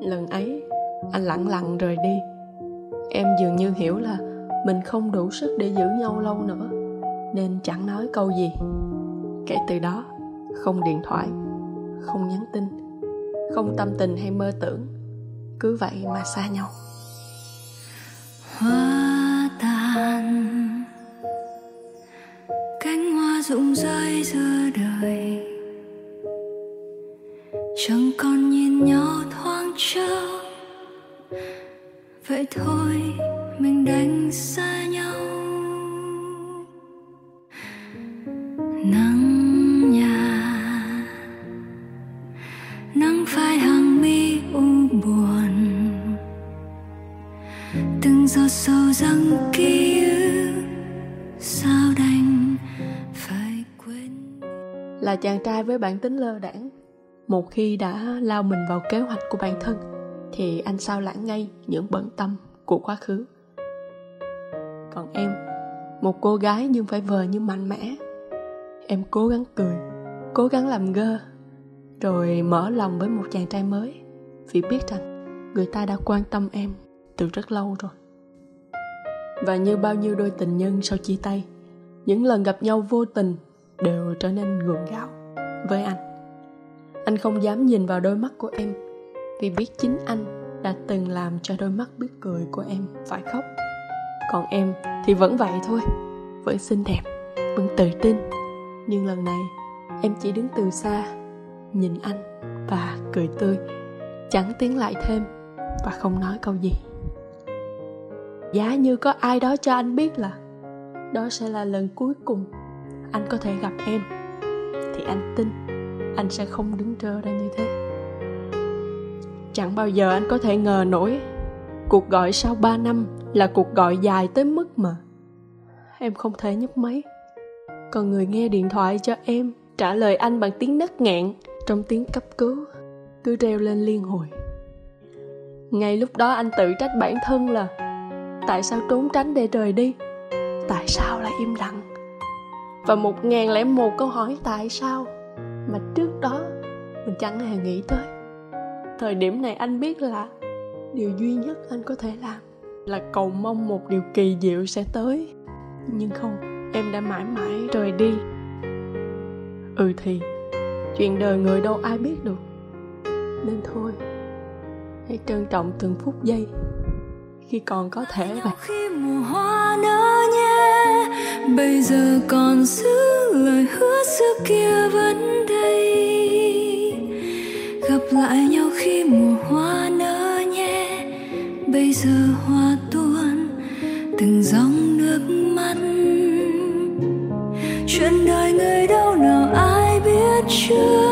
lần ấy, anh lặng lặng rời đi. Em dường như hiểu là mình không đủ sức để giữ nhau lâu nữa, nên chẳng nói câu gì. Kể từ đó, không điện thoại, không nhắn tin, không tâm tình hay mơ tưởng, cứ vậy mà xa nhau. Hoa tàn cánh hoa rụng rơi giữa đời. Chẳng còn nhìn nhau trao vậy thôi, mình đánh xa nhau. Nắng nhà, nắng phai hàng mi u buồn. Từng giọt sầu răng ký ức, sao đành phải quên. Là chàng trai với bản tính lơ đãng một khi đã lao mình vào kế hoạch của bản thân, thì anh sao lãng ngay những bận tâm của quá khứ? Còn em, một cô gái nhưng phải vờ như mạnh mẽ. Em cố gắng cười, cố gắng làm gơ rồi mở lòng với một chàng trai mới. Vì biết rằng người ta đã quan tâm em từ rất lâu rồi. Và như bao nhiêu đôi tình nhân sau chia tay, những lần gặp nhau vô tình đều trở nên gượng gạo với anh anh không dám nhìn vào đôi mắt của em, vì biết chính anh đã từng làm cho đôi mắt biết cười của em phải khóc. Còn em thì vẫn vậy thôi, vẫn xinh đẹp, vẫn tự tin. Nhưng lần này, em chỉ đứng từ xa, nhìn anh và cười tươi, chẳng tiến lại thêm và không nói câu gì. Giá như có ai đó cho anh biết là đó sẽ là lần cuối cùng anh có thể gặp em, thì anh tin anh sẽ không đứng trơ ra như thế. Chẳng bao giờ anh có thể ngờ nổi, cuộc gọi sau 3 năm là cuộc gọi dài tới mức mà. Em không thể nhấc máy. Còn người nghe điện thoại cho em trả lời anh bằng tiếng nấc nghẹn trong tiếng cấp cứu, cứ reo lên liên hồi. Ngay lúc đó anh tự trách bản thân là, tại sao trốn tránh để rời đi? Tại sao lại im lặng? Và một ngàn lẻ một câu hỏi tại sao? Mà trước đó, mình chẳng hề nghĩ tới. Thời điểm này anh biết là điều duy nhất anh có thể làm là cầu mong một điều kỳ diệu sẽ tới. Nhưng không, em đã mãi mãi rời đi. Ừ thì, chuyện đời người đâu ai biết được. Nên thôi, hãy trân trọng từng phút giây khi còn có thể vậy khi mùa hoa nở nhé bây giờ còn giữ lời hứa xưa kia vẫn lại nhau khi mùa hoa nở nhé bây giờ hoa tuôn, từng dòng nước mắt. Chuyện đời người đâu nào ai biết chưa